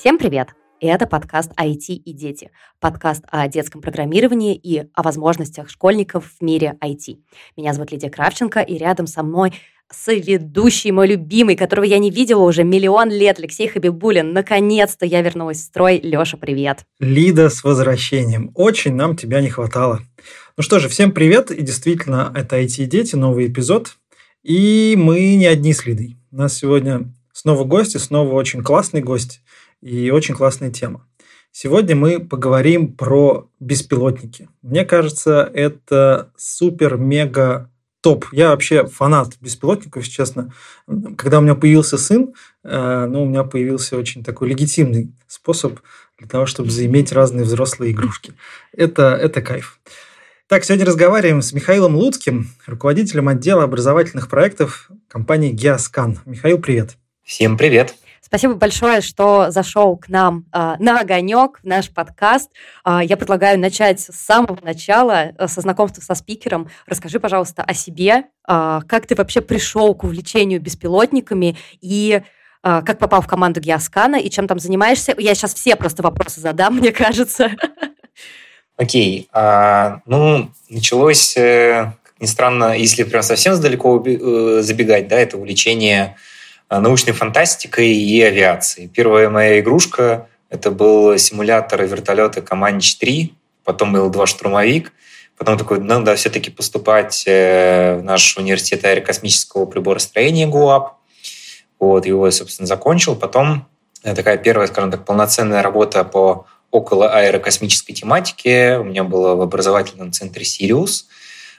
Всем привет! Это подкаст IT и дети. Подкаст о детском программировании и о возможностях школьников в мире IT. Меня зовут Лидия Кравченко, и рядом со мной соведущий мой любимый, которого я не видела уже миллион лет, Алексей Хабибулин. Наконец-то я вернулась в строй. Леша, привет. Лида, с возвращением. Очень нам тебя не хватало. Ну что же, всем привет. И действительно, это IT и дети, новый эпизод. И мы не одни с Лидой. У нас сегодня снова гости, снова очень классный гость и очень классная тема. Сегодня мы поговорим про беспилотники. Мне кажется, это супер-мега топ. Я вообще фанат беспилотников, честно. Когда у меня появился сын, э, ну, у меня появился очень такой легитимный способ для того, чтобы заиметь разные взрослые игрушки. Это, это кайф. Так, сегодня разговариваем с Михаилом Луцким, руководителем отдела образовательных проектов компании Geoscan. Михаил, привет. Всем привет. Спасибо большое, что зашел к нам э, на огонек, в наш подкаст. Э, я предлагаю начать с самого начала, э, со знакомства со спикером. Расскажи, пожалуйста, о себе, э, как ты вообще пришел к увлечению беспилотниками и э, как попал в команду Геоскана и чем там занимаешься. Я сейчас все просто вопросы задам, мне кажется. Окей. Ну, началось, э, как ни странно, если прям совсем далеко э, забегать, да, это увлечение научной фантастикой и авиацией. Первая моя игрушка – это был симулятор вертолета Каманич-3, потом был два штурмовик, потом такой, ну, надо все-таки поступать э, в наш университет аэрокосмического приборостроения ГУАП. Вот, его, собственно, закончил. Потом э, такая первая, скажем так, полноценная работа по около аэрокосмической тематике у меня была в образовательном центре «Сириус».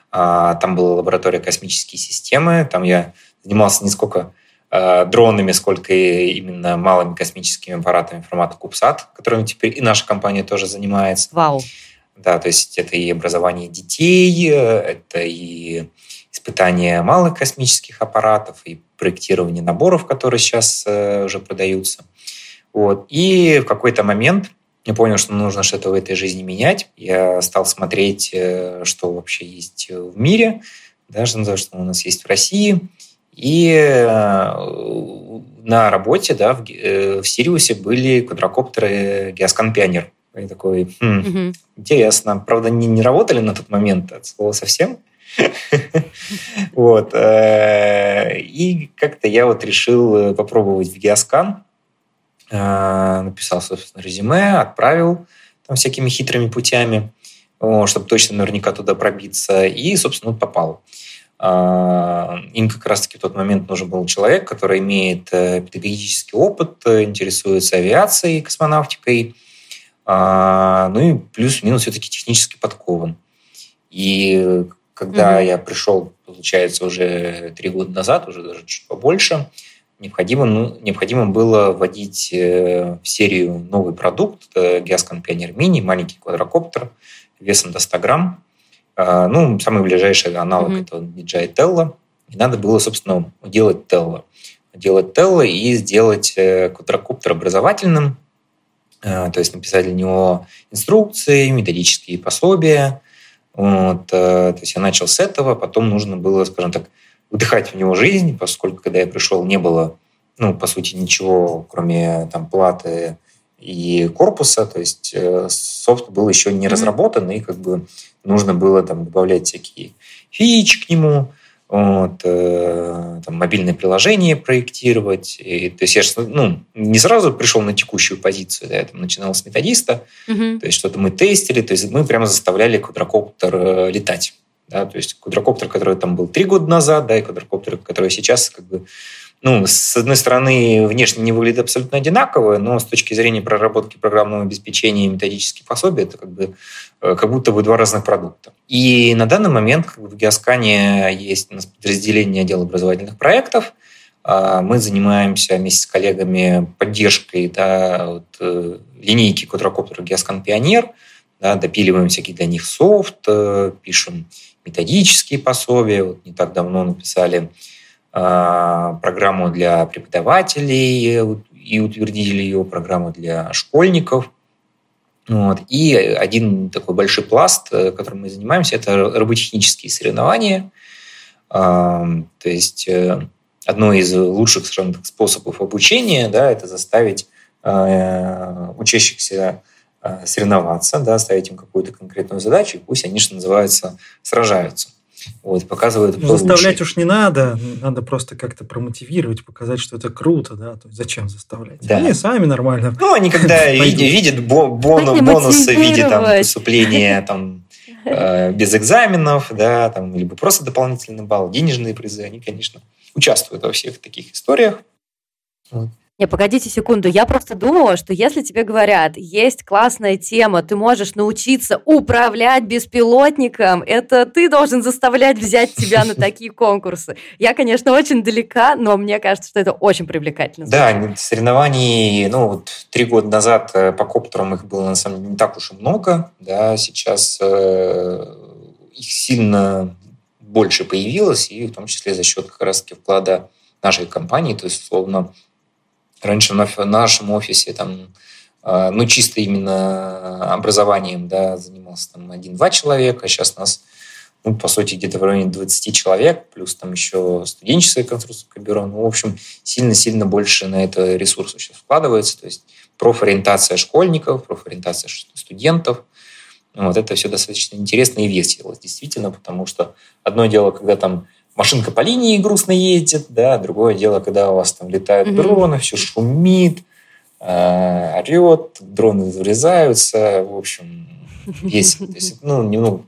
А, там была лаборатория космические системы. Там я занимался не сколько Э, дронами, сколько и именно малыми космическими аппаратами формата Кубсат, которыми теперь и наша компания тоже занимается. Вау. Да, то есть это и образование детей, это и испытание малых космических аппаратов, и проектирование наборов, которые сейчас э, уже продаются. Вот. И в какой-то момент я понял, что нужно что-то в этой жизни менять. Я стал смотреть, э, что вообще есть в мире, даже что у нас есть в России – и э, на работе, да, в, э, в Сириусе были квадрокоптеры Геоскан Пионер. И такой, хм, угу. интересно. Правда, не, не работали на тот момент, от слова совсем. Вот. Э, и как-то я вот решил попробовать в Геоскан. Написал, собственно, резюме, отправил там всякими хитрыми путями, чтобы точно наверняка туда пробиться. И, собственно, попал. А, им как раз-таки в тот момент нужен был человек, который имеет э, педагогический опыт, э, интересуется авиацией, космонавтикой, а, ну и плюс-минус все-таки технически подкован. И когда mm-hmm. я пришел, получается, уже три года назад, уже даже чуть побольше, необходимо, ну, необходимо было вводить э, в серию новый продукт, Гиаскан Пионер Мини, маленький квадрокоптер весом до 100 грамм, а, ну, самый ближайший аналог mm-hmm. это DJI Tello. И надо было, собственно, делать Tello. Делать Tello и сделать э, квадрокоптер образовательным, а, то есть написать для него инструкции, методические пособия. Вот, э, то есть я начал с этого, потом нужно было, скажем так, вдыхать в него жизнь, поскольку когда я пришел, не было, ну, по сути, ничего, кроме там платы и корпуса, то есть э, софт был еще не mm-hmm. разработан, и как бы нужно было там добавлять всякие фичи к нему, вот, э, там, мобильное приложение проектировать. И, то есть я ну, не сразу пришел на текущую позицию, да, я там начинал с методиста, mm-hmm. то есть что-то мы тестили, то есть мы прямо заставляли квадрокоптер э, летать. Да, то есть квадрокоптер, который там был три года назад, да, и квадрокоптер, который сейчас как бы ну, с одной стороны, внешне не выглядит абсолютно одинаково, но с точки зрения проработки программного обеспечения и методических пособий, это как бы э, как будто бы два разных продукта. И на данный момент как бы, в Геоскане есть у нас подразделение отдела образовательных проектов. А, мы занимаемся вместе с коллегами поддержкой да, вот, э, линейки квадрокоптера Геоскан Пионер, да, допиливаем всякий для них софт, э, пишем методические пособия. Вот не так давно написали программу для преподавателей и утвердили ее, программу для школьников. Вот. И один такой большой пласт, э, которым мы занимаемся, это роботехнические соревнования. А, то есть э, одно из лучших так, способов обучения да, это заставить э, учащихся соревноваться, да, ставить им какую-то конкретную задачу, и пусть они, что называется, сражаются. Вот, показывают, кто Заставлять лучше. уж не надо, надо просто как-то промотивировать, показать, что это круто, да, то есть зачем заставлять? Да. Они сами нормально. Ну, они когда видят бонусы в виде там поступления там э, без экзаменов, да, там, либо просто дополнительный балл, денежные призы, они, конечно, участвуют во всех таких историях. Не, погодите секунду. Я просто думала, что если тебе говорят, есть классная тема, ты можешь научиться управлять беспилотником, это ты должен заставлять взять тебя на такие конкурсы. Я, конечно, очень далека, но мне кажется, что это очень привлекательно. Да, соревнований, ну, вот три года назад э, по коптерам их было, на самом деле, не так уж и много. Да, сейчас э, их сильно больше появилось, и в том числе за счет как раз-таки вклада нашей компании, то есть, условно, Раньше в нашем офисе там, а, ну, чисто именно образованием, да, занимался там один-два человека, а сейчас нас, ну, по сути, где-то в районе 20 человек, плюс там еще студенческое конструкторское бюро. Ну, в общем, сильно-сильно больше на это ресурсов сейчас вкладывается. То есть профориентация школьников, профориентация студентов. Вот это все достаточно интересно и весело, действительно, потому что одно дело, когда там машинка по линии грустно едет, да, другое дело, когда у вас там летают mm-hmm. дроны, все шумит, э, орет, дроны врезаются, в общем, весело. То есть, ну, немного,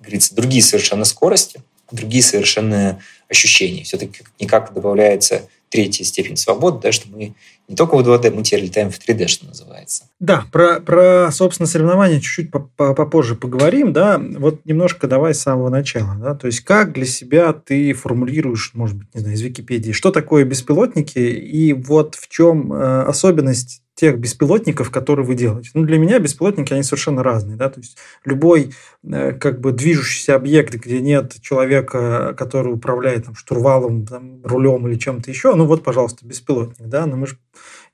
говорится, другие совершенно скорости, другие совершенно ощущения. Все-таки никак добавляется третья степень свободы, да, что мы не только в 2D, мы теперь летаем в 3D, что называется. Да, про, про собственно, соревнования чуть-чуть попозже поговорим, да, вот немножко давай с самого начала, да, то есть как для себя ты формулируешь, может быть, не знаю, из Википедии, что такое беспилотники и вот в чем э, особенность тех беспилотников, которые вы делаете. Ну, для меня беспилотники, они совершенно разные. Да? То есть любой э, как бы движущийся объект, где нет человека, который управляет там, штурвалом, там, рулем или чем-то еще, ну вот, пожалуйста, беспилотник. Да? Но мы же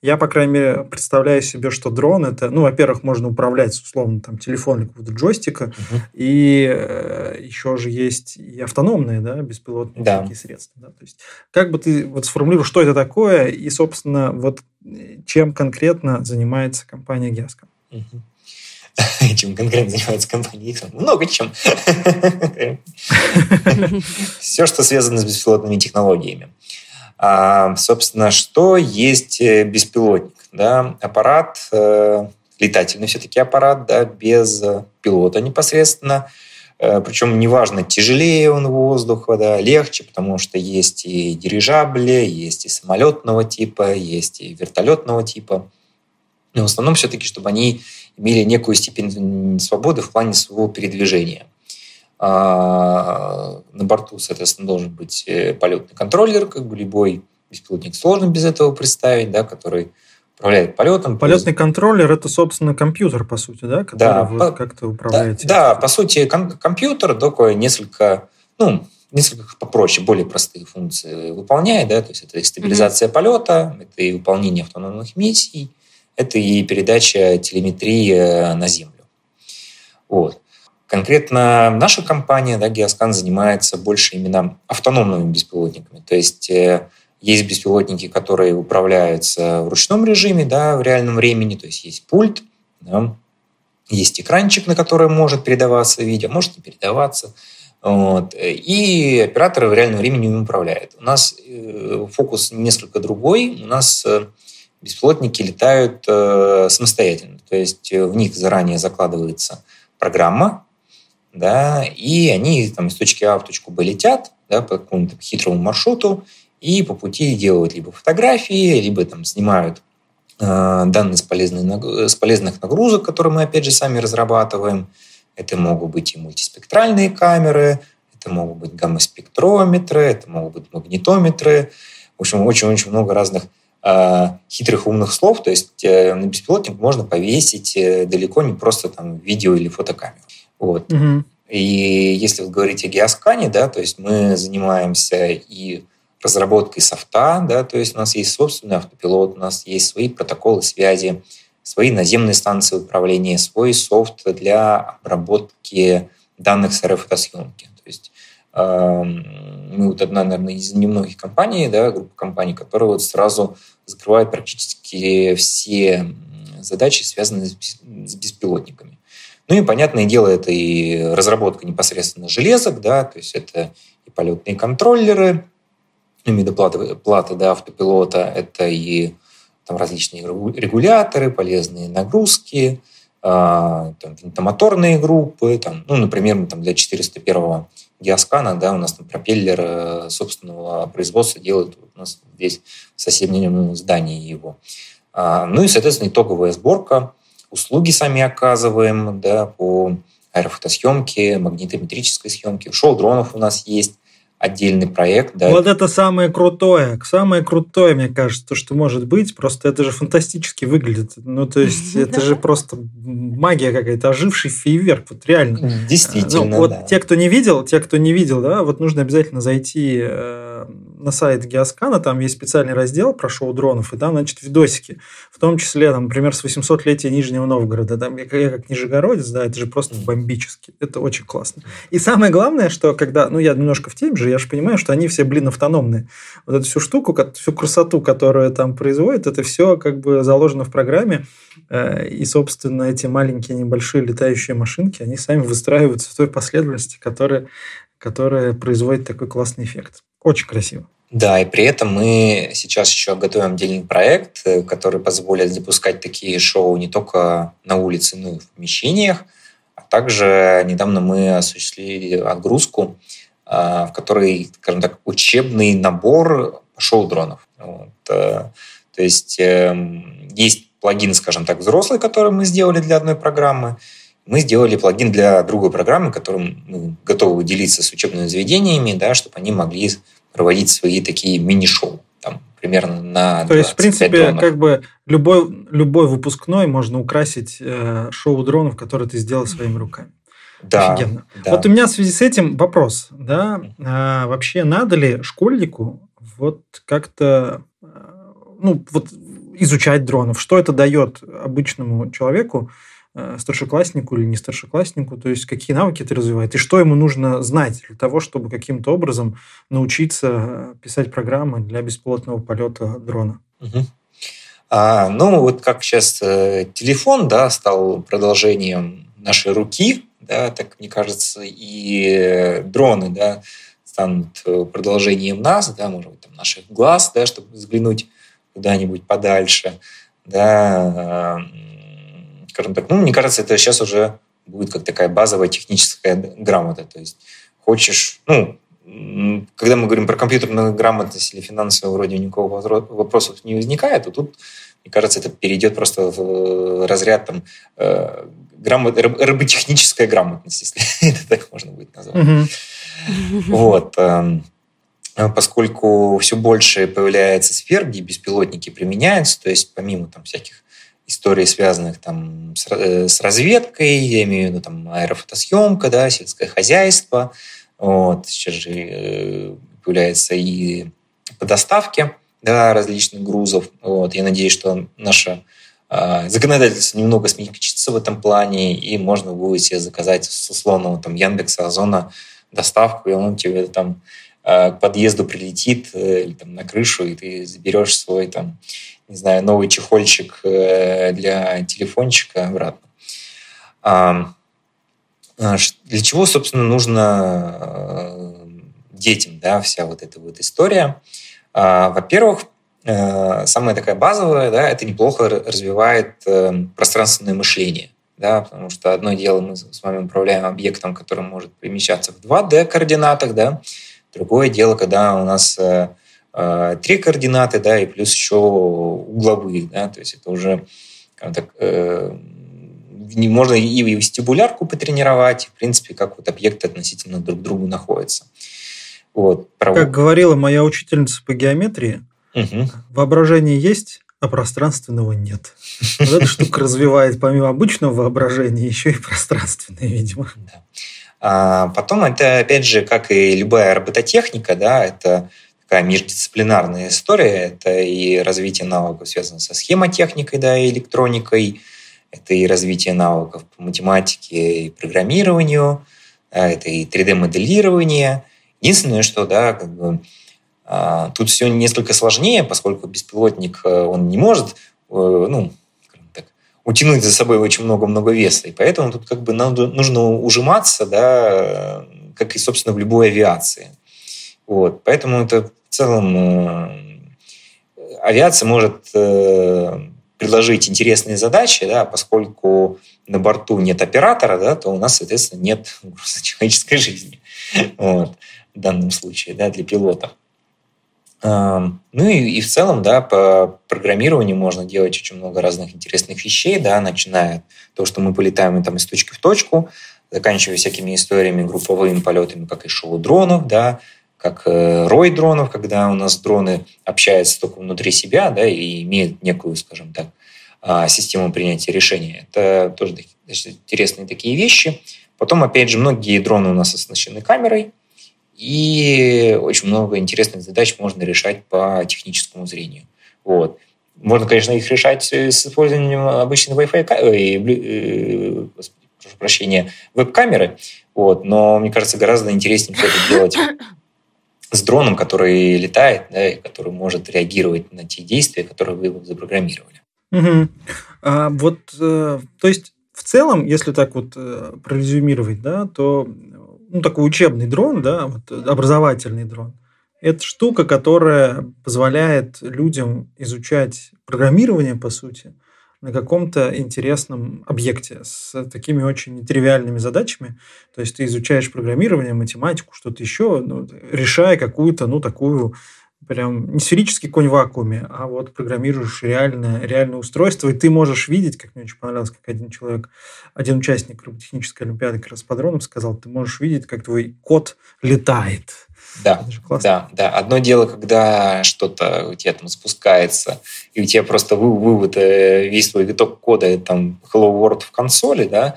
я, по крайней мере, представляю себе, что дрон это, ну, во-первых, можно управлять условно там телефон или джойстика, uh-huh. и э, еще же есть и автономные, да, беспилотные да. такие средства. Да? То есть, как бы ты вот сформулировал, что это такое, и, собственно, вот чем конкретно занимается компания? Uh-huh. Чем конкретно занимается компания X? Много чем. Все, что связано с беспилотными технологиями. А, собственно, что есть э, беспилотник? Да? Аппарат, э, летательный все-таки аппарат, да, без пилота непосредственно. Э, Причем неважно, тяжелее он воздуха, да, легче, потому что есть и дирижабли, есть и самолетного типа, есть и вертолетного типа. Но в основном все-таки, чтобы они имели некую степень свободы в плане своего передвижения. А, на борту, соответственно, должен быть э, полетный контроллер, как бы любой беспилотник сложно без этого представить, да, который управляет полетом. Полетный контроллер – это, собственно, компьютер, по сути, да, который да, вы по, как-то управляете? Да, да, по сути, ком- компьютер такой несколько, ну, несколько попроще, более простые функции выполняет, да, то есть это и стабилизация mm-hmm. полета, это и выполнение автономных миссий, это и передача телеметрии э, на Землю. Вот. Конкретно наша компания, да, Geoscan, занимается больше именно автономными беспилотниками. То есть э, есть беспилотники, которые управляются в ручном режиме, да, в реальном времени, то есть есть пульт, да, есть экранчик, на который может передаваться видео, может не передаваться. Вот. И операторы в реальном времени им управляют. У нас э, фокус несколько другой. У нас э, беспилотники летают самостоятельно. То есть в них заранее закладывается программа, да, и они там из точки А в точку Б летят, да, по какому-то хитрому маршруту, и по пути делают либо фотографии, либо там снимают э, данные с, полезной, с полезных нагрузок, которые мы, опять же, сами разрабатываем. Это могут быть и мультиспектральные камеры, это могут быть гамма-спектрометры, это могут быть магнитометры. В общем, очень-очень много разных э, хитрых умных слов. То есть э, на беспилотник можно повесить э, далеко не просто там видео или фотокамеру. Вот. Угу. И если вы говорите о геоскане, да, то есть мы занимаемся и разработкой софта, да, то есть у нас есть собственный автопилот, у нас есть свои протоколы связи, свои наземные станции управления, свой софт для обработки данных с аэрофотосъемки. То есть мы вот одна, наверное, из немногих компаний, да, группа компаний, которая вот сразу закрывает практически все задачи, связанные с беспилотниками. Ну и, понятное дело, это и разработка непосредственно железок, да, то есть это и полетные контроллеры, и медоплаты платы, да, автопилота, это и там различные регуляторы, полезные нагрузки, а, там, винтомоторные группы, там, ну, например, мы там для 401 Диаскана, да, у нас там пропеллер э, собственного производства делают у нас здесь в соседнем здании его. А, ну и, соответственно, итоговая сборка, услуги сами оказываем, да, по аэрофотосъемке, магнитометрической съемке. Шоу дронов у нас есть, отдельный проект. Да. Вот это самое крутое. Самое крутое, мне кажется, то, что может быть. Просто это же фантастически выглядит. Ну, то есть, это же просто магия какая-то, оживший фейерверк. Вот реально. Действительно, ну, Вот те, кто не видел, те, кто не видел, да, вот нужно обязательно зайти э, на сайт Геоскана, там есть специальный раздел про шоу дронов, и там, значит, видосики. В том числе, там, например, с 800-летия Нижнего Новгорода. Там, я, я как нижегородец, да, это же просто бомбически. Это очень классно. И самое главное, что когда, ну, я немножко в теме же, я же понимаю, что они все, блин, автономные. Вот эту всю штуку, всю красоту, которую там производят, это все как бы заложено в программе. Э, и, собственно, эти маленькие небольшие летающие машинки, они сами выстраиваются в той последовательности, которая, которая производит такой классный эффект. Очень красиво. Да, и при этом мы сейчас еще готовим отдельный проект, э, который позволит запускать такие шоу не только на улице, но и в помещениях. А также недавно мы осуществили отгрузку а, в которой, скажем так, учебный набор шоу-дронов. Вот. Э, то есть эм, есть плагин, скажем так, взрослый, который мы сделали для одной программы. Мы сделали плагин для другой программы, которым мы готовы делиться с учебными заведениями, да, чтобы они могли проводить свои такие мини-шоу там, примерно на То есть, в принципе, дронов. как бы любой, любой выпускной можно украсить э, шоу дронов, которые ты сделал своими руками. Да, Офигенно. Да. Вот у меня в связи с этим вопрос. Да, а, вообще надо ли школьнику вот как-то а, ну, вот изучать дронов? Что это дает обычному человеку, старшекласснику или не старшекласснику, то есть какие навыки это развивает, и что ему нужно знать для того, чтобы каким-то образом научиться писать программы для беспилотного полета дрона. А, ну, вот как сейчас э, телефон да, стал продолжением нашей руки, да, так мне кажется, и дроны, да, станут э, продолжением нас, да, может быть, там, наших глаз, да, чтобы взглянуть куда-нибудь подальше, да, скажем так, ну, мне кажется, это сейчас уже будет как такая базовая техническая грамота, то есть хочешь, ну, когда мы говорим про компьютерную грамотность или финансовую, вроде никакого вопросов не возникает, то тут, мне кажется, это перейдет просто в э, разряд там, э, грамот, роботехническая грамотность, если это так можно будет назвать. Mm-hmm. Вот. Эм, поскольку все больше появляется сфер, где беспилотники применяются, то есть помимо там всяких историй, связанных там с, э, с разведкой, я имею в виду там аэрофотосъемка, да, сельское хозяйство, вот, сейчас же э, появляется и по доставке да, различных грузов. Вот, я надеюсь, что наша законодательство немного смягчится в этом плане, и можно будет себе заказать с условного там Яндекса, Озона доставку, и он тебе там а, к подъезду прилетит э, или там на крышу, и ты заберешь свой там, не знаю, новый чехольчик э, для телефончика обратно. А, для чего, собственно, нужно э, детям, да, вся вот эта вот история? Во-первых, Э, самая такая базовая, да, это неплохо развивает пространственное мышление. Да, потому что одно дело мы с вами управляем объектом, который может перемещаться в 2D координатах, да, другое дело, когда у нас три координаты, да, и плюс еще угловые, да, то есть это уже так, э, можно и вестибулярку потренировать, и, в принципе, как вот объекты относительно друг к другу находятся. Вот, Как говорила моя учительница по геометрии, Угу. Воображение есть, а пространственного нет. Вот эта штука развивает помимо обычного воображения еще и пространственное, видимо. Да. А потом это, опять же, как и любая робототехника, да, это такая междисциплинарная история. Это и развитие навыков, связанных со схемотехникой, да, и электроникой. Это и развитие навыков по математике и программированию. Это и 3D-моделирование. Единственное, что, да, как бы, а, тут все несколько сложнее, поскольку беспилотник, э, он не может, э, ну, так, утянуть за собой очень много-много веса. И поэтому тут как бы надо, нужно ужиматься, да, как и, собственно, в любой авиации. Вот. Поэтому это в целом э, авиация может предложить интересные задачи, да, поскольку на борту нет оператора, да, то у нас, соответственно, нет человеческой жизни вот, в данном случае да, для пилота. Ну и, и в целом, да, по программированию можно делать очень много разных интересных вещей, да, начиная от того, что мы полетаем там из точки в точку, заканчивая всякими историями, групповыми полетами, как и шоу дронов, да, как э, рой дронов, когда у нас дроны общаются только внутри себя, да, и имеют некую, скажем так, а, систему принятия решения. Это тоже интересные такие вещи. Потом, опять же, многие дроны у нас оснащены камерой, и очень много интересных задач можно решать по техническому зрению. Вот. Можно, конечно, их решать с использованием обычной Wi-Fi, э, э, прошу прощения, веб-камеры, вот, но мне кажется, гораздо интереснее все это делать с дроном, который летает, да, и который может реагировать на те действия, которые вы запрограммировали. Угу. А, вот, э, то есть, в целом, если так вот э, прорезюмировать, да, то ну, такой учебный дрон, да, вот, образовательный дрон, это штука, которая позволяет людям изучать программирование, по сути, на каком-то интересном объекте с такими очень тривиальными задачами. То есть ты изучаешь программирование, математику, что-то еще, ну, решая какую-то, ну, такую прям не сферический конь в вакууме, а вот программируешь реальное, реальное устройство, и ты можешь видеть, как мне очень понравилось, как один человек, один участник роботехнической олимпиады как раз по дронам сказал, ты можешь видеть, как твой код летает. Да, да, да. Одно дело, когда что-то у тебя там спускается, и у тебя просто вывод, э, весь твой виток кода, там Hello World в консоли, да,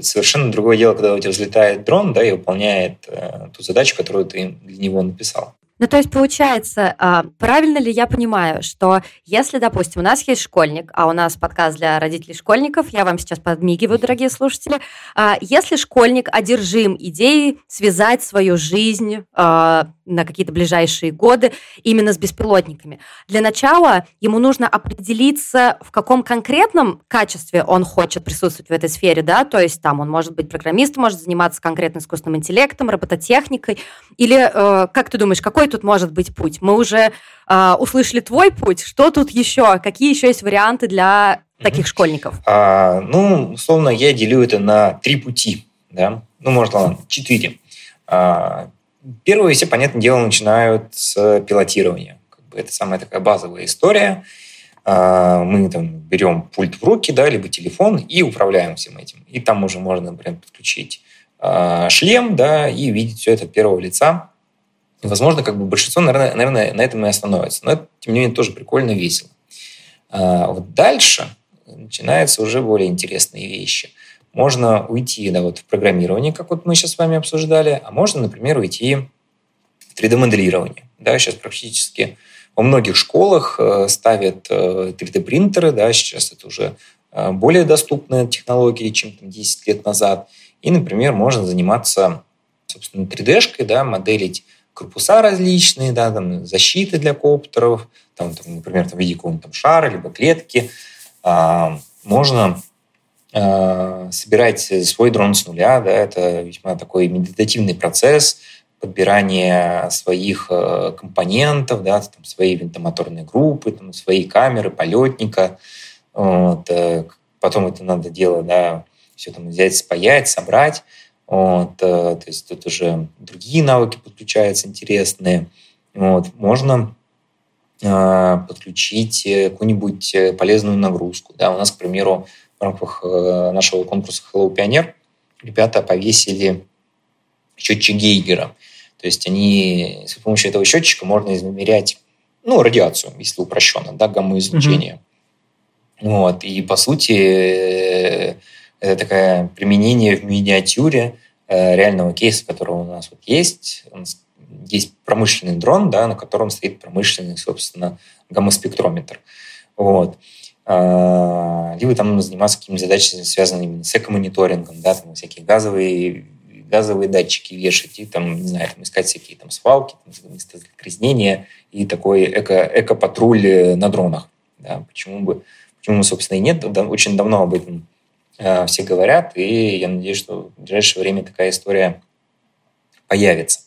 совершенно другое дело, когда у тебя взлетает дрон, да, и выполняет э, ту задачу, которую ты для него написал. Ну, то есть, получается, а, правильно ли я понимаю, что если, допустим, у нас есть школьник, а у нас подкаст для родителей школьников, я вам сейчас подмигиваю, дорогие слушатели, а, если школьник одержим идеей связать свою жизнь а, на какие-то ближайшие годы именно с беспилотниками. Для начала ему нужно определиться, в каком конкретном качестве он хочет присутствовать в этой сфере, да, то есть там он может быть программистом, может заниматься конкретно искусственным интеллектом, робототехникой, или, э, как ты думаешь, какой тут может быть путь? Мы уже э, услышали твой путь, что тут еще, какие еще есть варианты для таких школьников? А, ну, условно, я делю это на три пути, да, ну, может, ладно, четыре. А, Первые все, понятное дело, начинают с пилотирования. Как бы это самая такая базовая история. А, мы там берем пульт в руки, да, либо телефон и управляем всем этим. И там уже можно, например, подключить а, шлем, да, и видеть все это от первого лица. Возможно, как бы большинство, наверное, наверное, на этом и остановится. Но это, тем не менее, тоже прикольно, весело. А вот дальше начинаются уже более интересные вещи – можно уйти да, вот в программирование, как вот мы сейчас с вами обсуждали, а можно, например, уйти в 3D-моделирование. Да, сейчас практически во многих школах э, ставят 3D-принтеры, э, да, сейчас это уже э, более доступная технология, чем там, 10 лет назад. И, например, можно заниматься, собственно, 3D-шкой, да, моделить корпуса различные, да, там, защиты для коптеров, там, там, например, там, в виде какого-нибудь там шара, либо клетки. А, можно собирать свой дрон с нуля, да, это весьма такой медитативный процесс подбирания своих э, компонентов, да, там, своей винтомоторной группы, там, своей камеры, полетника. Вот. Э, потом это надо дело, да, все там взять, спаять, собрать. Вот. То есть тут уже другие навыки подключаются интересные. Вот. Можно подключить какую-нибудь полезную нагрузку. Да. У нас, к примеру, в рамках э, нашего конкурса Hello Pioneer ребята повесили счетчик Гейгера. То есть они с помощью этого счетчика можно измерять ну, радиацию, если упрощенно, да, гамма-излучение. Mm-hmm. Вот, и по сути э, это такое применение в миниатюре э, реального кейса, который у нас вот есть. Есть промышленный дрон, да, на котором стоит промышленный, собственно, гамма-спектрометр. Вот. А, либо там заниматься какими-то задачами, связанными с экомониторингом, да, там всякие газовые газовые датчики вешать и там, не знаю, там, искать всякие там свалки, там, места загрязнения и такой эко, эко-патруль э, на дронах. Да, почему бы, почему, собственно, и нет. Очень давно об этом э, все говорят, и я надеюсь, что в ближайшее время такая история появится.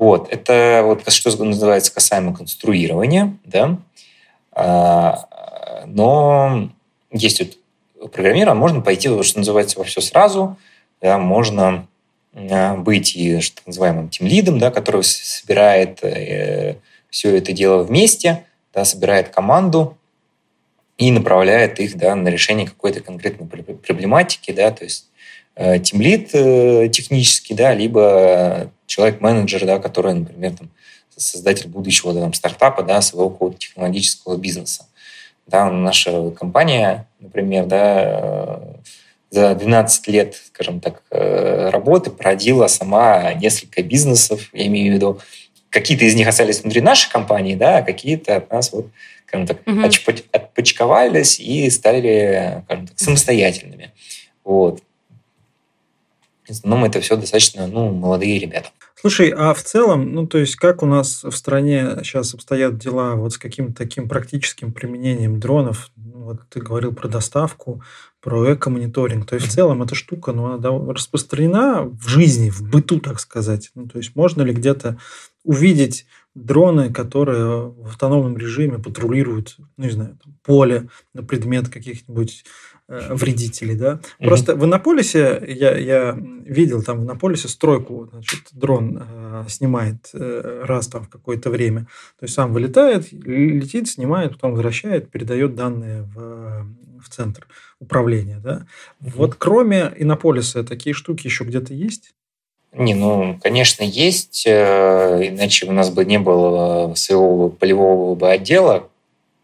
Вот, это вот что называется касаемо конструирования, да, а, но есть вот программирование, можно пойти, что называется, во все сразу, да, можно а, быть и что называемым тимлидом, да, который собирает э, все это дело вместе, да, собирает команду и направляет их да, на решение какой-то конкретной проблематики, да, то есть э, тимлид э, технический, да, либо человек-менеджер, да, который, например, там, создатель будущего да, там, стартапа, да, своего какого-то технологического бизнеса. Да, наша компания, например, да, за 12 лет, скажем так, э, работы породила сама несколько бизнесов, я имею в виду, какие-то из них остались внутри нашей компании, да, а какие-то от нас вот, скажем так, угу. отпочковались и стали, скажем так, самостоятельными. Вот. В основном это все достаточно ну, молодые ребята. Слушай, а в целом, ну, то есть, как у нас в стране сейчас обстоят дела вот с каким-то таким практическим применением дронов? Ну, вот ты говорил про доставку, про эко-мониторинг. То есть, в целом, эта штука, ну, она распространена в жизни, в быту, так сказать. Ну, то есть, можно ли где-то увидеть дроны, которые в автономном режиме патрулируют, ну, не знаю, там, поле на предмет каких-нибудь вредителей, да. Mm-hmm. Просто в Иннополисе я, я видел там в Иннополисе стройку, значит, дрон э, снимает э, раз там в какое-то время. То есть сам вылетает, летит, снимает, потом возвращает, передает данные в, в центр управления, да. Mm-hmm. Вот кроме Иннополиса такие штуки еще где-то есть? Не, ну, конечно, есть, э, иначе у нас бы не было своего полевого бы отдела,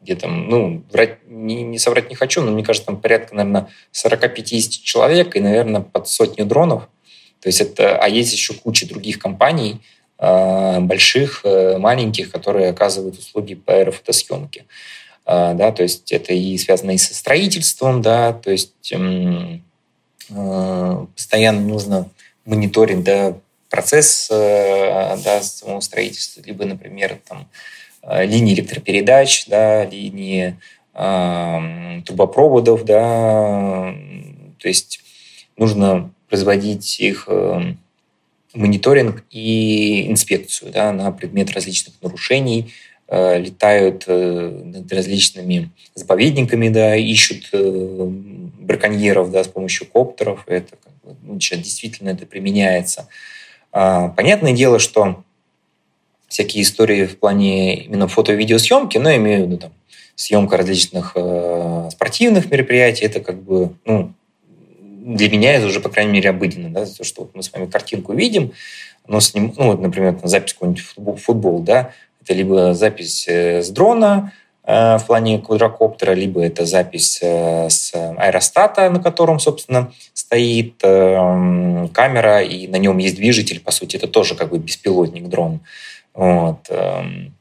где там, ну, врать, не, не соврать не хочу, но мне кажется, там порядка, наверное, 40-50 человек и, наверное, под сотню дронов. То есть это, а есть еще куча других компаний, э, больших, э, маленьких, которые оказывают услуги по аэрофотосъемке. Э, да, то есть это и связано и со строительством, да, то есть эм, постоянно нужно мониторить, да, процесс да, самого строительства, либо, например, там, Э, линии электропередач, да, линии э, трубопроводов, да, то есть нужно производить их э, мониторинг и инспекцию да, на предмет различных нарушений, э, летают э, над различными заповедниками, да, ищут э, браконьеров да, с помощью коптеров. Это ну, действительно это применяется. А, понятное дело, что всякие истории в плане именно фото-видеосъемки, но имею в виду там съемка различных э, спортивных мероприятий, это как бы, ну, для меня это уже, по крайней мере, обыденно, да, то, что вот мы с вами картинку видим, но с ним, ну, вот, например, там, запись какой-нибудь футбол, футбол, да, это либо запись э, с дрона э, в плане квадрокоптера, либо это запись э, с аэростата, на котором, собственно, стоит э, камера, и на нем есть движитель, по сути, это тоже как бы беспилотник дрон. Вот. Эм,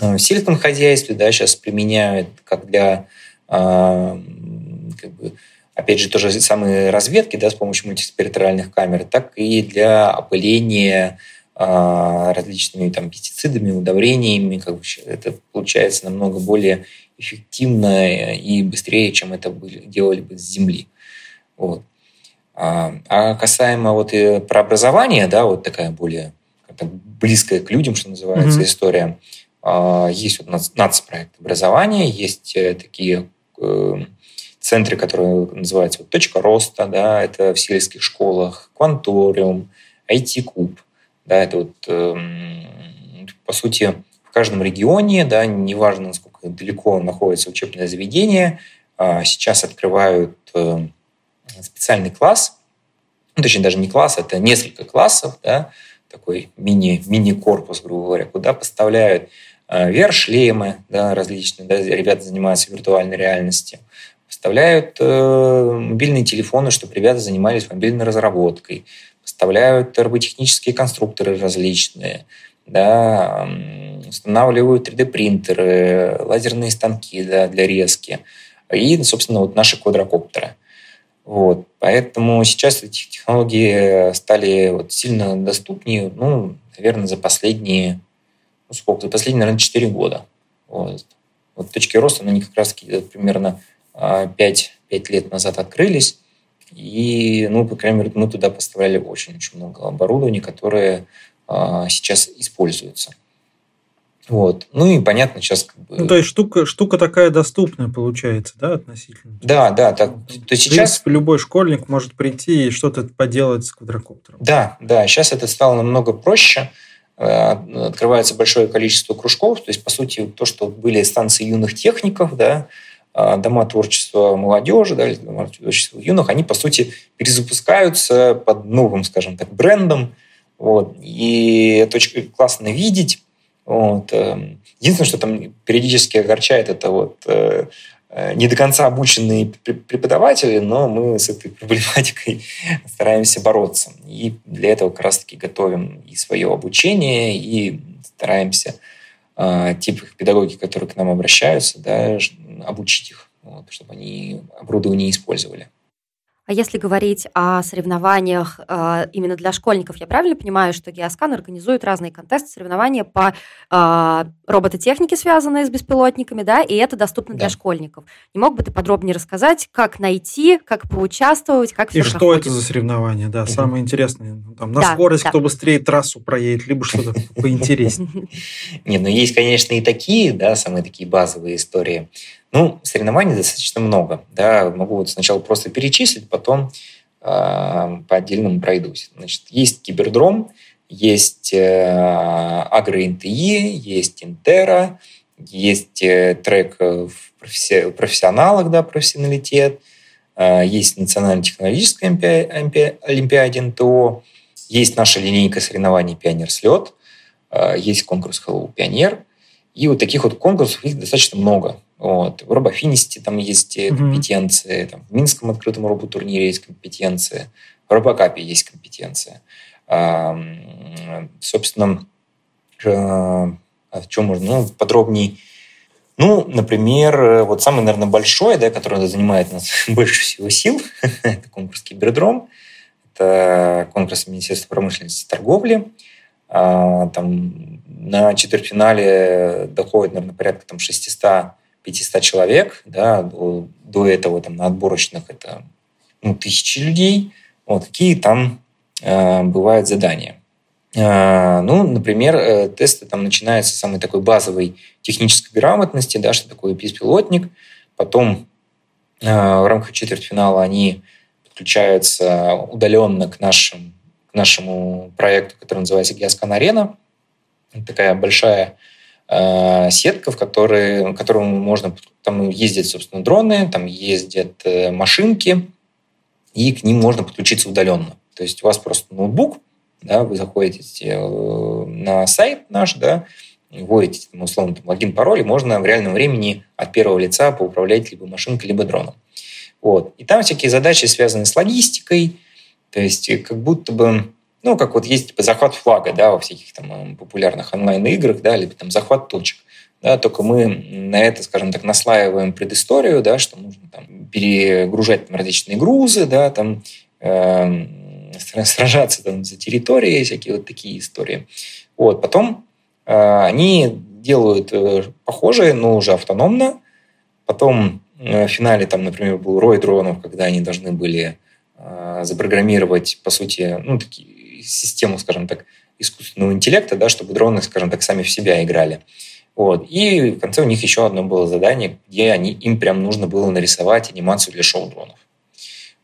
э, в сельском хозяйстве да, сейчас применяют как для, эм, как бы, опять же, тоже самые разведки да, с помощью мультиспектральных камер, так и для опыления э, различными там, пестицидами, удобрениями. Как бы, это получается намного более эффективно и быстрее, чем это делали бы с земли. Вот. А, а касаемо вот и про образование, да, вот такая более близкая к людям, что называется, mm-hmm. история. А, есть вот нацпроект образования, есть э, такие э, центры, которые называются вот «Точка роста», да, это в сельских школах, «Кванториум», IT-куб, да, это вот, эм, по сути, в каждом регионе, да, неважно, насколько далеко находится учебное заведение, а, сейчас открывают э, специальный класс, ну, точнее, даже не класс, это несколько классов, да, такой мини, мини-корпус, грубо говоря, куда поставляют э, VR-шлемы да, различные, да, ребята занимаются виртуальной реальностью, поставляют э, мобильные телефоны, чтобы ребята занимались мобильной разработкой, поставляют роботехнические конструкторы различные, да, устанавливают 3D-принтеры, лазерные станки да, для резки и, собственно, вот наши квадрокоптеры. Вот. Поэтому сейчас эти технологии стали вот сильно доступнее, ну, наверное, за последние, ну, сколько, за последние, наверное, 4 года. Вот. вот точки роста, они как раз примерно 5, 5 лет назад открылись. И, ну, по крайней мере, мы туда поставляли очень-очень много оборудования, которое а, сейчас используется. Вот. Ну и понятно, сейчас как бы... Ну, то есть штука, штука такая доступная получается, да, относительно? Да, да. Так, то есть сейчас... принципе, любой школьник может прийти и что-то поделать с квадрокоптером. Да, да. Сейчас это стало намного проще. Э, открывается большое количество кружков. То есть, по сути, то, что были станции юных техников, да, а, дома творчества молодежи, да, или дома творчества юных, они, по сути, перезапускаются под новым, скажем так, брендом. Вот. И это очень классно видеть. Вот. Эм, единственное, что там периодически огорчает, это вот э, э, не до конца обученные преподаватели, но мы с этой проблематикой стараемся бороться. И для этого как раз-таки готовим и свое обучение, и стараемся э, тип педагоги, которые к нам обращаются, да, обучить их, вот, чтобы они оборудование использовали. А если говорить о соревнованиях э, именно для школьников, я правильно понимаю, что Геоскан организует разные контесты, соревнования по э, робототехнике, связанные с беспилотниками, да, и это доступно да. для школьников. Не мог бы ты подробнее рассказать, как найти, как поучаствовать, как все И что это за соревнования, да, самое интересное. Ну, там, на да, скорость, да. кто быстрее трассу проедет, либо что-то поинтереснее. Нет, ну есть, конечно, и такие, да, самые такие базовые истории. Ну, соревнований достаточно много. Да, могу вот сначала просто перечислить, потом э, по отдельному пройдусь. Значит, есть кибердром, есть э, агро-НТИ, есть Интера, есть э, трек в професси- профессионалах, да, профессионалитет, э, есть Национальная технологическая олимпиада НТО, есть наша линейка соревнований «Пионер слет», э, есть конкурс «Hello Пионер», и вот таких вот конкурсов их достаточно много. Вот. В робофинисте там есть mm-hmm. компетенции, там, в Минском открытом роботурнире есть компетенции, в робокапе есть компетенция. А, собственно, а в чем можно ну, подробнее? Ну, например, вот самый, наверное, большой, да, который занимает нас больше всего сил, это конкурс Кибердром. Это конкурс Министерства промышленности и торговли. А, там на четвертьфинале доходит, наверное, порядка там 600 500 человек, да, до, до этого там на отборочных это ну, тысячи людей. Вот какие там э, бывают задания. Э, ну, например, э, тесты там начинаются с самой такой базовой технической грамотности, да, что такое беспилотник. Потом э, в рамках четвертьфинала они подключаются удаленно к, нашим, к нашему проекту, который называется Геоскан Арена. Такая большая сетка, в которой, которому можно... Там ездят, собственно, дроны, там ездят э, машинки, и к ним можно подключиться удаленно. То есть у вас просто ноутбук, да, вы заходите э, на сайт наш, да, вводите, там, условно, там, логин, пароль, и можно в реальном времени от первого лица поуправлять либо машинкой, либо дроном. Вот. И там всякие задачи, связанные с логистикой, то есть как будто бы ну, как вот есть типа захват флага, да, во всяких там э, популярных онлайн-играх, да, либо там захват точек. Да, только мы на это, скажем так, наслаиваем предысторию, да, что нужно там перегружать там, различные грузы, да, там э, сражаться там за территории, всякие вот такие истории. Вот, потом э, они делают э, похожие, но уже автономно. Потом э, в финале там, например, был рой дронов, когда они должны были э, запрограммировать, по сути, ну, такие систему, скажем так, искусственного интеллекта, да, чтобы дроны, скажем так, сами в себя играли. Вот. И в конце у них еще одно было задание, где они, им прям нужно было нарисовать анимацию для шоу-дронов.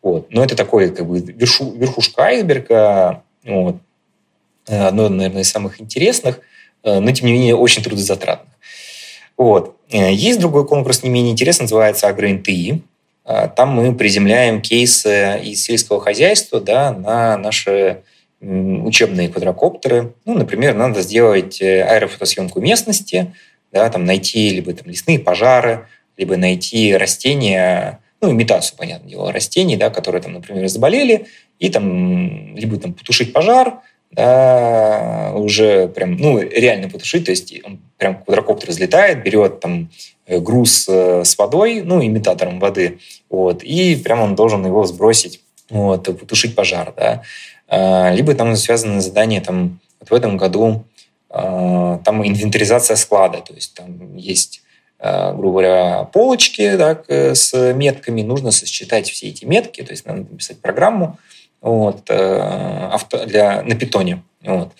Вот. Но это такой как бы вершу, верхушка айсберга, вот. одно, наверное, из самых интересных, э, но, тем не менее, очень трудозатратных. Вот. Э, есть другой конкурс, не менее интересный, называется «Агро-НТИ». Э, там мы приземляем кейсы из сельского хозяйства да, на наши учебные квадрокоптеры. Ну, например, надо сделать э, аэрофотосъемку местности, да, там найти либо там лесные пожары, либо найти растения, ну, имитацию, понятное дело, растений, да, которые там, например, заболели, и там либо там потушить пожар, да, уже прям, ну, реально потушить, то есть он прям квадрокоптер взлетает, берет там э, груз э, с водой, ну, имитатором воды, вот, и прям он должен его сбросить, вот, потушить пожар, да. А, либо там связаны задания, там, вот в этом году а, там инвентаризация склада, то есть там есть а, грубо говоря, полочки да, с метками, нужно сосчитать все эти метки, то есть надо написать программу, вот, э, авто, для, на питоне, вот,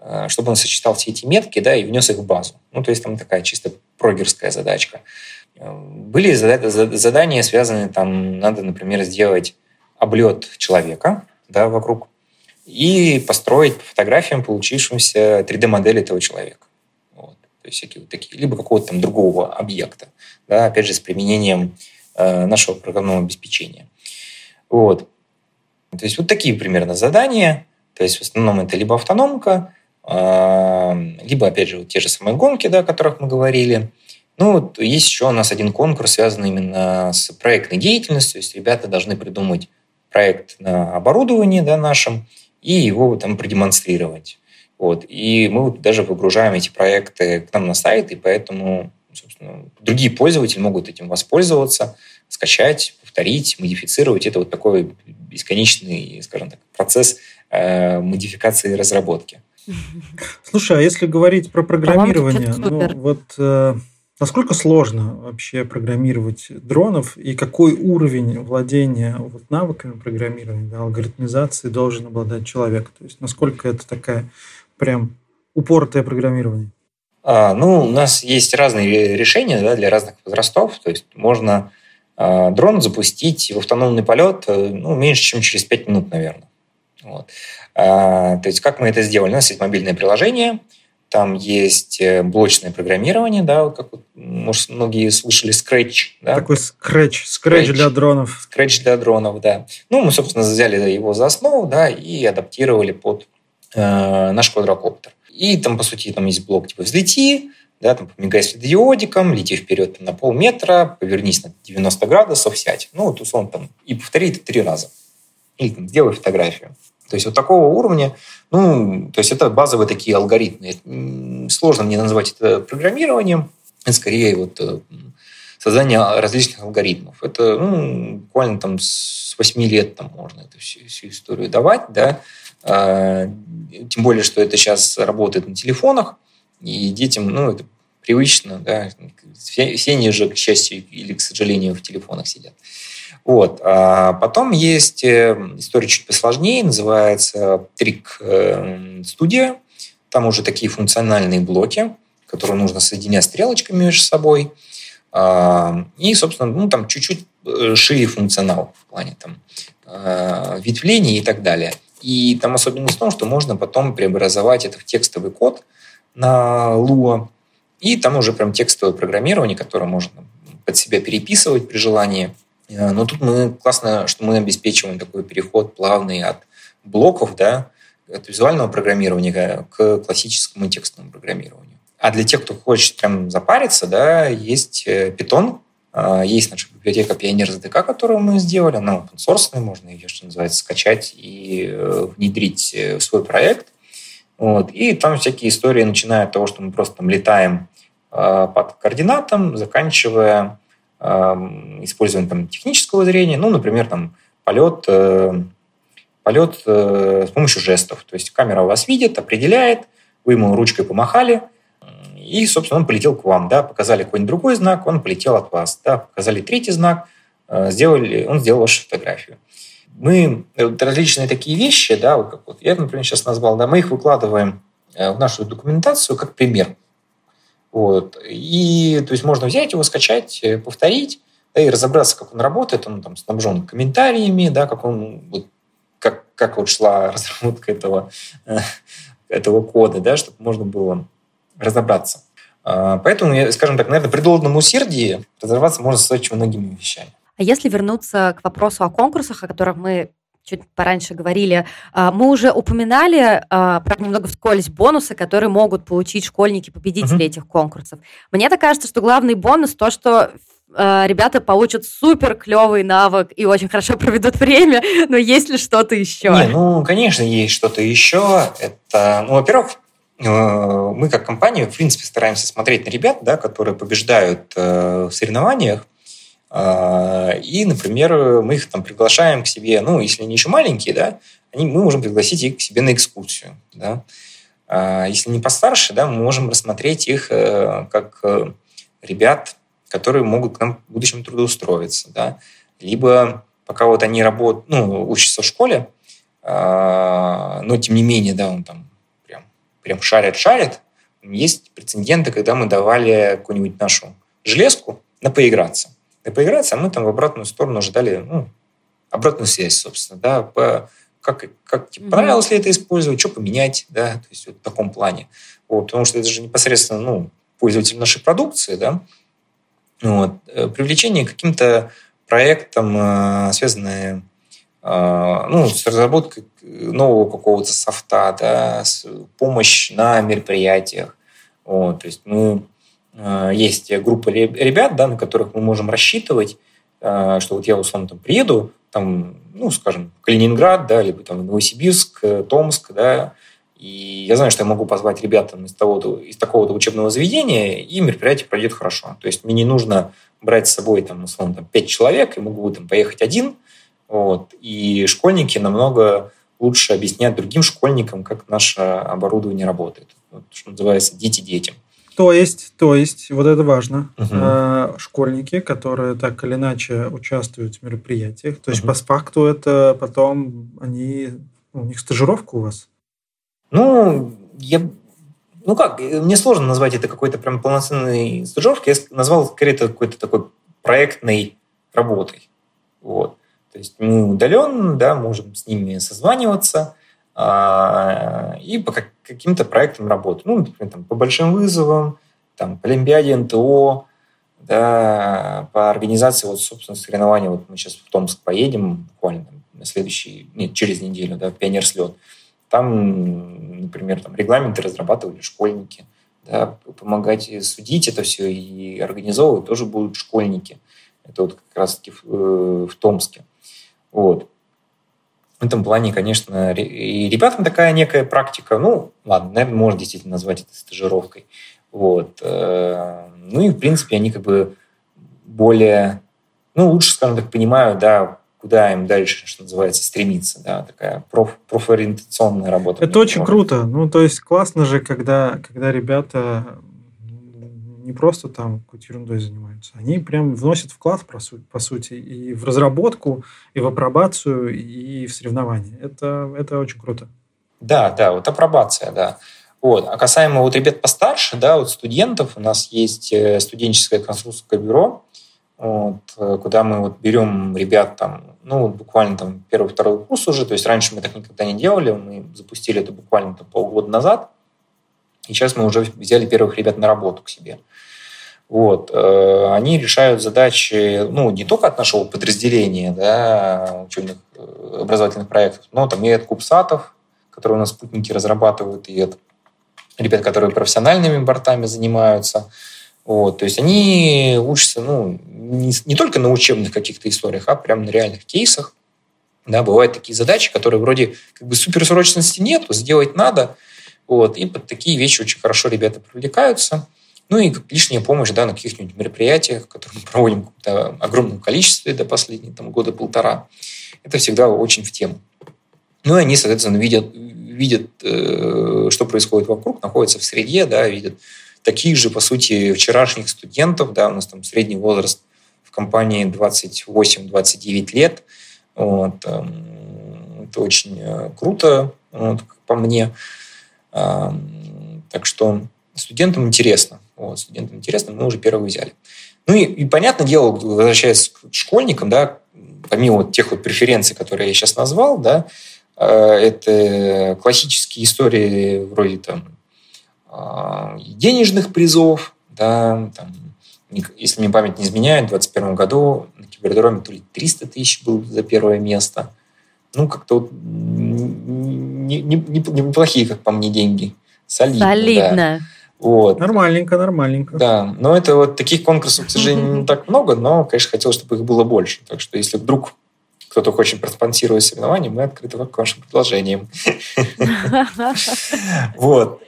э, чтобы он сочетал все эти метки да, и внес их в базу. Ну, то есть там такая чисто прогерская задачка. Были задания, связанные, там, надо, например, сделать облет человека да, вокруг и построить по фотографиям получившимся 3D-модель этого человека. Вот. То есть всякие вот такие, либо какого-то там другого объекта, да, опять же, с применением э, нашего программного обеспечения. Вот. То есть вот такие примерно задания. То есть в основном это либо автономка, а, либо, опять же, вот те же самые гонки, да, о которых мы говорили. Ну, вот есть еще у нас один конкурс, связанный именно с проектной деятельностью. То есть ребята должны придумать проект на оборудовании да, нашем и его там продемонстрировать. Вот. И мы вот даже выгружаем эти проекты к нам на сайт, и поэтому собственно, другие пользователи могут этим воспользоваться, скачать, повторить, модифицировать. Это вот такой бесконечный, скажем так, процесс э, модификации и разработки. Слушай, а если говорить про программирование, ну вот э, насколько сложно вообще программировать дронов и какой уровень владения вот, навыками программирования, да, алгоритмизации должен обладать человек? То есть насколько это такая прям упоротое программирование? А, ну, у нас есть разные решения да, для разных возрастов. То есть можно а, дрон запустить в автономный полет э, ну, меньше, чем через 5 минут, наверное. Вот. А, то есть как мы это сделали? У нас есть мобильное приложение, там есть э, блочное программирование, да, как может, многие слышали Scratch. Да? Такой Scratch, Scratch, Scratch для дронов. Scratch для дронов, да. Ну, мы, собственно, взяли его за основу, да, и адаптировали под э, наш квадрокоптер. И там, по сути, там есть блок типа «Взлети», да, там, помигай светодиодиком, лети вперед там, на полметра, повернись на 90 градусов, сядь. Ну, вот, условно, там, и повтори это три раза. Или там, сделай фотографию. То есть вот такого уровня, ну, то есть это базовые такие алгоритмы. Сложно мне назвать это программированием, это скорее вот э, создание различных алгоритмов. Это ну, буквально там с 8 лет там можно эту всю, всю историю давать, да. А, тем более, что это сейчас работает на телефонах, и детям, ну, это привычно, да, все, все они же, к счастью или к сожалению, в телефонах сидят. Вот. А потом есть э, история чуть посложнее, называется Трик э, Студия. Там уже такие функциональные блоки, которые нужно соединять стрелочками между собой. А, и, собственно, ну, там чуть-чуть э, шире функционал в плане там, ветвлений и так далее. И там особенность в том, что можно потом преобразовать это в текстовый код на Lua, и там уже прям текстовое программирование, которое можно под себя переписывать при желании. Э, но тут мы классно, что мы обеспечиваем такой переход плавный от блоков, да, от визуального программирования к классическому текстовому программированию. А для тех, кто хочет прям запариться, да, есть э, Python, а, есть наша библиотека Pioneer ZDK, которую мы сделали. Она open source, можно ее, что называется, скачать и э, внедрить в свой проект. Вот. И там всякие истории, начиная от того, что мы просто там летаем под координатом, заканчивая использованием там, технического зрения, ну, например, там, полет, э, полет э, с помощью жестов. То есть камера вас видит, определяет, вы ему ручкой помахали, и, собственно, он полетел к вам, да, показали какой-нибудь другой знак, он полетел от вас, да, показали третий знак, э, сделали, он сделал вашу фотографию. Мы различные такие вещи, да, вот как вот я, например, сейчас назвал, да, мы их выкладываем в нашу документацию как пример. Вот. И то есть можно взять его, скачать, э, повторить, да, и разобраться, как он работает. Он там снабжен комментариями, да, как он вот, как, как вот шла разработка этого, э, этого кода, да, чтобы можно было разобраться. А, поэтому, скажем так, наверное, при должном усердии разобраться можно с очень многими вещами. А если вернуться к вопросу о конкурсах, о которых мы чуть пораньше говорили, а, мы уже упоминали, а, правда, немного вскользь, бонусы, которые могут получить школьники-победители uh-huh. этих конкурсов. Мне так кажется, что главный бонус то, что э, ребята получат супер клевый навык и очень хорошо проведут время, но есть ли что-то еще? Не, ну, конечно, есть что-то еще. Это, ну, во-первых, э, мы как компания, в принципе, стараемся смотреть на ребят, да, которые побеждают э, в соревнованиях, и, например, мы их там приглашаем к себе, ну, если они еще маленькие, да, они, мы можем пригласить их к себе на экскурсию, да. А если не постарше, да, мы можем рассмотреть их э, как э, ребят, которые могут к нам в будущем трудоустроиться, да, либо пока вот они работают, ну, учатся в школе, а, но тем не менее, да, он там прям, прям шарит-шарит, есть прецеденты, когда мы давали какую-нибудь нашу железку на поиграться. На поиграться, а мы там в обратную сторону ждали, ну, обратную связь, собственно, да, по как, как типа, понравилось ли это использовать, что поменять, да, то есть вот в таком плане. Вот, потому что это же непосредственно, ну, пользователь нашей продукции, да, вот, э, привлечение к каким-то проектам, э, связанные э, ну, с разработкой нового какого-то софта, да, помощь на мероприятиях. Вот, то есть мы, есть группа ребят, да, на которых мы можем рассчитывать, что вот я условно там приеду, там, ну, скажем, Калининград, да, либо там Новосибирск, э, Томск, да, и я знаю, что я могу позвать ребят из, того из такого-то учебного заведения, и мероприятие пройдет хорошо. То есть мне не нужно брать с собой, там, условно, там, пять человек, и могу там поехать один, вот, и школьники намного лучше объяснять другим школьникам, как наше оборудование работает. Вот, что называется, дети детям. То есть, то есть, вот это важно. Угу. Школьники, которые так или иначе участвуют в мероприятиях, то есть угу. по факту это потом они, ну, у них стажировка у вас? Ну, я, ну как, мне сложно назвать это какой-то прям полноценной стажировкой. Я назвал скорее это какой-то такой проектной работой. Вот. То есть мы удаленно, да, можем с ними созваниваться, и по каким-то проектам работать. Ну, например, там, по большим вызовам, там, по Олимпиаде НТО, да, по организации, вот, собственно, соревнований. Вот мы сейчас в Томск поедем буквально на следующий, нет, через неделю, да, в Пионер слет. Там, например, там регламенты разрабатывали школьники, да, помогать судить это все и организовывать тоже будут школьники. Это вот как раз-таки в, э, в Томске. Вот. В этом плане, конечно, и ребятам такая некая практика, ну, ладно, наверное, можно действительно назвать это стажировкой. Вот. Э, ну и, в принципе, они как бы более, ну, лучше, скажем так, понимают, да, куда им дальше, что называется, стремиться, да, такая проф, профориентационная работа. Это очень круто. Ну, то есть классно же, когда, когда ребята не просто там какой-то ерундой занимаются, они прям вносят вклад, по сути, по сути, и в разработку, и в апробацию, и в соревнования. Это, это очень круто. Да, да, вот апробация, да. Вот. А касаемо вот ребят постарше, да, вот студентов, у нас есть э, студенческое конструкторское бюро, вот, э, куда мы вот берем ребят там, ну, буквально там первый-второй курс уже, то есть раньше мы так никогда не делали, мы запустили это буквально там полгода назад, и сейчас мы уже взяли первых ребят на работу к себе. Вот. Э, они решают задачи, ну, не только от нашего подразделения, да, учебных э, образовательных проектов, но там и от кубсатов, которые у нас спутники разрабатывают, и от ребят, которые профессиональными бортами занимаются. Вот. То есть они учатся ну, не, не только на учебных каких-то историях, а прямо на реальных кейсах. Да, бывают такие задачи, которые вроде как бы суперсрочности нет, сделать надо – вот. И под такие вещи очень хорошо ребята привлекаются. Ну и лишняя помощь да, на каких-нибудь мероприятиях, которые мы проводим в огромном количестве до последнего там, года полтора. Это всегда очень в тему. Ну и они, соответственно, видят, видят э, что происходит вокруг, находятся в среде, да, видят таких же, по сути, вчерашних студентов, да, у нас там средний возраст в компании 28-29 лет. Вот, э, это очень э, круто, вот, по мне. Так что студентам интересно. Вот, студентам интересно, мы уже первых взяли. Ну и, и понятное дело, возвращаясь к школьникам, да, помимо вот тех вот преференций, которые я сейчас назвал, да, э, это классические истории вроде там а, денежных призов, да, там, если мне память не изменяет, в 2021 году на кибердроме то ли 300 тысяч был за первое место. Ну, как-то вот не, не, не, неплохие, как по мне, деньги. Солидно. Солидно. Да. Вот. Нормальненько, нормальненько. Да, но это вот таких конкурсов, к сожалению, не так много, но, конечно, хотелось, чтобы их было больше. Так что если вдруг кто-то хочет проспонсировать соревнования, мы открыты к вашим предложениям. Вот.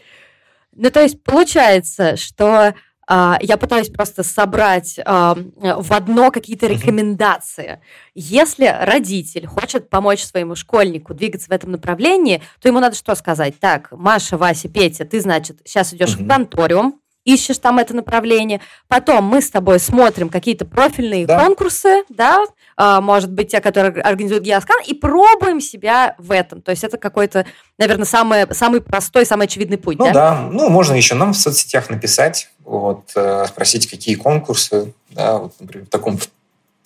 Ну, то есть получается, что я пытаюсь просто собрать а, в одно какие-то рекомендации. Если родитель хочет помочь своему школьнику двигаться в этом направлении, то ему надо что сказать? Так, Маша, Вася, Петя, ты, значит, сейчас идешь в конториум, ищешь там это направление. Потом мы с тобой смотрим какие-то профильные да. конкурсы, да, а, может быть, те, которые организует Геоскан, и пробуем себя в этом. То есть это какой-то, наверное, самый, самый простой, самый очевидный путь, ну, да? да, ну, можно еще нам в соцсетях написать, вот, э, спросить, какие конкурсы, да, вот, например, в таком,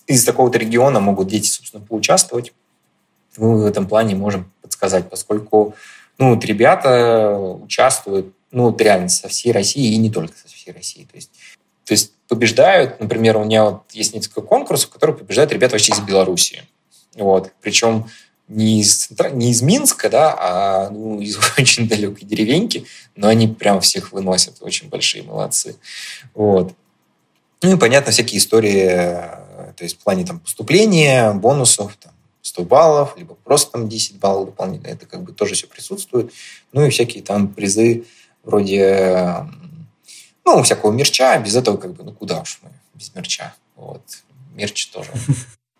из такого-то региона могут дети, собственно, поучаствовать. Мы в этом плане можем подсказать, поскольку ну, вот ребята участвуют ну, вот реально со всей России и не только со всей России. То есть, то есть побеждают, например, у меня вот есть несколько конкурсов, которые побеждают ребята вообще из Белоруссии. Вот. Причем не из, не из Минска, да, а ну, из очень далекой деревеньки, но они прям всех выносят, очень большие молодцы. Вот. Ну и, понятно, всякие истории, э, то есть в плане там, поступления, бонусов, там, 100 баллов, либо просто там 10 баллов дополнительно, это как бы тоже все присутствует. Ну и всякие там призы вроде ну, всякого мерча, без этого как бы, ну, куда уж мы без мерча. Вот. Мерч тоже.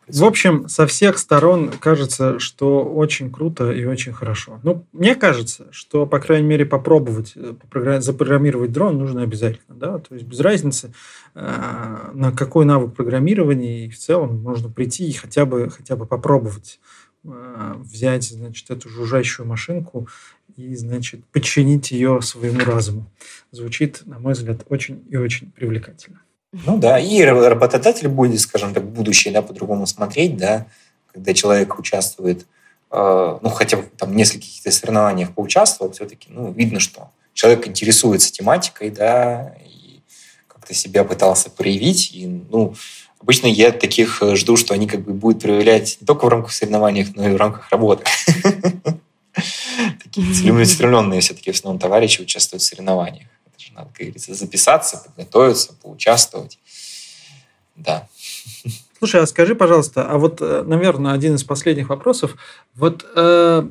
В общем, со всех сторон кажется, что очень круто и очень хорошо. Ну, мне кажется, что, по крайней мере, попробовать э, запрограммировать дрон нужно обязательно. Да? То есть без разницы, э, на какой навык программирования, и в целом можно прийти и хотя бы, хотя бы попробовать э, взять, значит, эту жужжащую машинку и, значит, подчинить ее своему разуму. Звучит, на мой взгляд, очень и очень привлекательно. Ну да, и работодатель будет, скажем так, будущее, да, по-другому смотреть, да, когда человек участвует, э, ну, хотя бы там в нескольких соревнованиях поучаствовал, все-таки, ну, видно, что человек интересуется тематикой, да, и как-то себя пытался проявить, и, ну, обычно я таких э, жду, что они как бы будут проявлять не только в рамках соревнований, но и в рамках работы. Такие целеустремленные все-таки в основном товарищи участвуют в соревнованиях. Это же надо, как говорится, записаться, подготовиться, поучаствовать. Да. Слушай, а скажи, пожалуйста, а вот, э, наверное, один из последних вопросов. Вот э,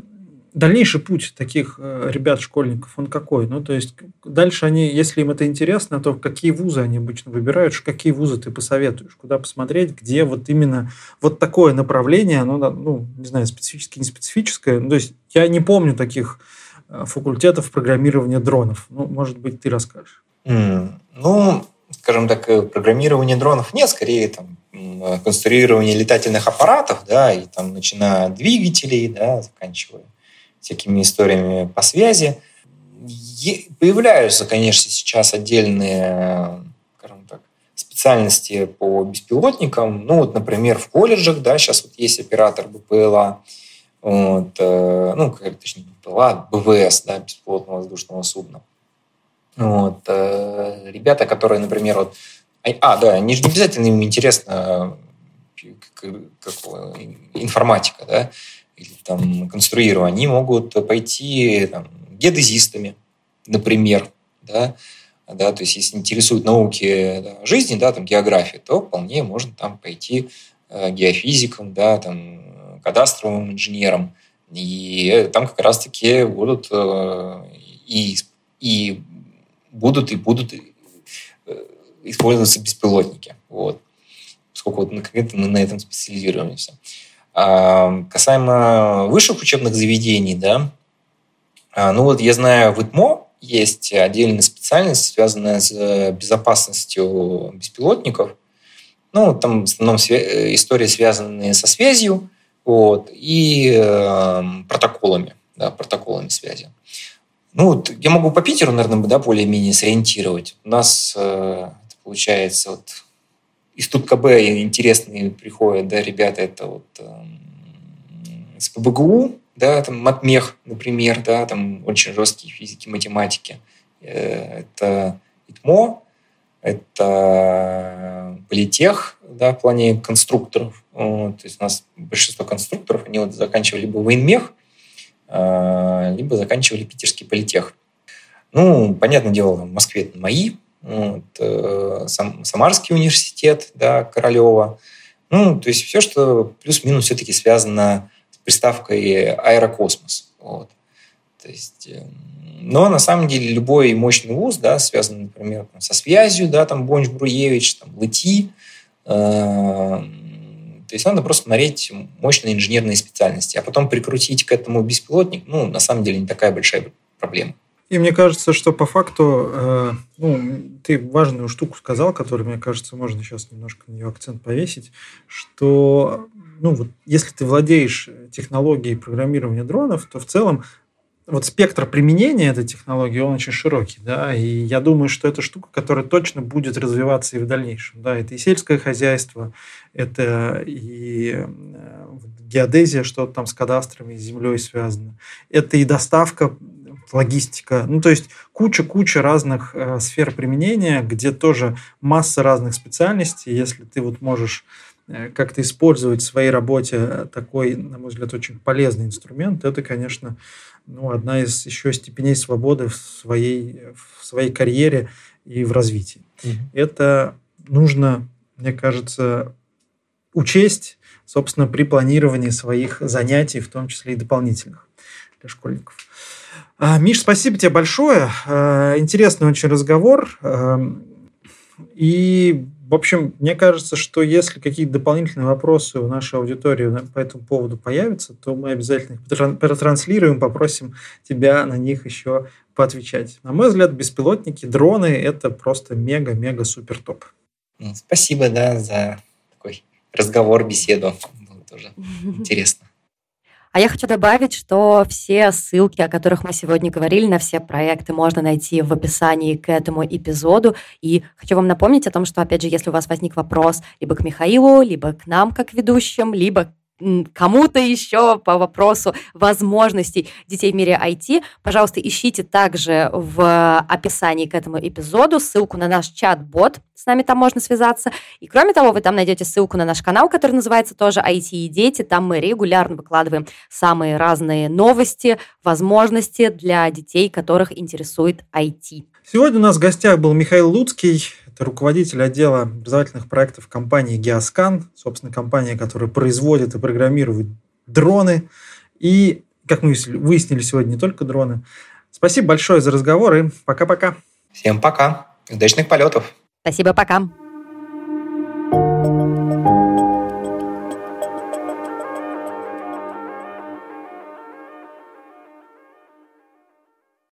дальнейший путь таких э, ребят, школьников, он какой? Ну, то есть дальше они, если им это интересно, то какие вузы они обычно выбирают, какие вузы ты посоветуешь, куда посмотреть, где вот именно вот такое направление, оно, ну, не знаю, специфическое, не специфическое. Ну, то есть я не помню таких э, факультетов программирования дронов. Ну, может быть, ты расскажешь. Mm. Ну, скажем так, э, программирование дронов нет, скорее там конструирование летательных аппаратов, да, и там начиная от двигателей, да, заканчивая всякими историями по связи. Появляются, конечно, сейчас отдельные, скажем так, специальности по беспилотникам. Ну, вот, например, в колледжах, да, сейчас вот есть оператор БПЛА, вот, э, ну, как точнее, БПЛА, БВС, да, беспилотного воздушного судна. Вот, э, ребята, которые, например, вот, а, а да, же не обязательно им интересно как, как, информатика, да, или там конструирование, они могут пойти там, геодезистами, например, да, да, то есть если интересуют науки да, жизни, да, там география, то вполне можно там пойти э, геофизиком, да, там кадастровым инженером, и там как раз-таки будут э, и, и будут и будут э, использоваться беспилотники, вот, поскольку вот мы на этом специализируемся. А, касаемо высших учебных заведений, да, а, ну вот я знаю, в ИТМО есть отдельная специальность, связанная с э, безопасностью беспилотников. Ну, там в основном истории, связанные со связью вот, и э, протоколами, да, протоколами связи. Ну, вот я могу по Питеру, наверное, да, более-менее сориентировать. У нас э, получается вот из ТУТКБ интересные приходят, да, ребята, это вот э, с ПБГУ, да, там Матмех, например, да, там очень жесткие физики, математики. Э, это ИТМО, это политех, да, в плане конструкторов. Вот, то есть у нас большинство конструкторов, они вот заканчивали либо военмех, э, либо заканчивали питерский политех. Ну, понятное дело, в Москве это мои, вот, э, Сам, Самарский университет, да, Королева. Ну, то есть все, что плюс-минус все-таки связано с приставкой аэрокосмос. Вот. То есть, э, но на самом деле любой мощный вуз, да, связанный, например, там, со связью, да, там Бонч Бруевич, там, ЛТИ, э, то есть надо просто смотреть мощные инженерные специальности, а потом прикрутить к этому беспилотник, ну, на самом деле не такая большая проблема. И мне кажется, что по факту, э, ну, ты важную штуку сказал, которую, мне кажется, можно сейчас немножко на нее акцент повесить, что, ну, вот если ты владеешь технологией программирования дронов, то в целом вот спектр применения этой технологии, он очень широкий, да, и я думаю, что это штука, которая точно будет развиваться и в дальнейшем, да, это и сельское хозяйство, это и э, геодезия, что там с кадастрами, с землей связано, это и доставка логистика. Ну, то есть куча-куча разных э, сфер применения, где тоже масса разных специальностей. Если ты вот можешь э, как-то использовать в своей работе такой, на мой взгляд, очень полезный инструмент, это, конечно, ну, одна из еще степеней свободы в своей, в своей карьере и в развитии. Mm-hmm. Это нужно, мне кажется, учесть, собственно, при планировании своих занятий, в том числе и дополнительных для школьников. А, Миш, спасибо тебе большое. А, интересный очень разговор. А, и, в общем, мне кажется, что если какие-то дополнительные вопросы у нашей аудитории по этому поводу появятся, то мы обязательно их протранслируем, попросим тебя на них еще поотвечать. На мой взгляд, беспилотники, дроны – это просто мега-мега-супер топ. Спасибо, да, за такой разговор, беседу. Было тоже интересно. А я хочу добавить, что все ссылки, о которых мы сегодня говорили, на все проекты можно найти в описании к этому эпизоду. И хочу вам напомнить о том, что, опять же, если у вас возник вопрос либо к Михаилу, либо к нам как ведущим, либо кому-то еще по вопросу возможностей детей в мире IT, пожалуйста, ищите также в описании к этому эпизоду ссылку на наш чат-бот, с нами там можно связаться. И кроме того, вы там найдете ссылку на наш канал, который называется тоже IT и дети. Там мы регулярно выкладываем самые разные новости, возможности для детей, которых интересует IT. Сегодня у нас в гостях был Михаил Луцкий, это руководитель отдела образовательных проектов компании Геоскан, собственно, компания, которая производит и программирует дроны. И, как мы выяснили сегодня, не только дроны. Спасибо большое за разговор и пока-пока. Всем пока. Удачных полетов. Спасибо, пока.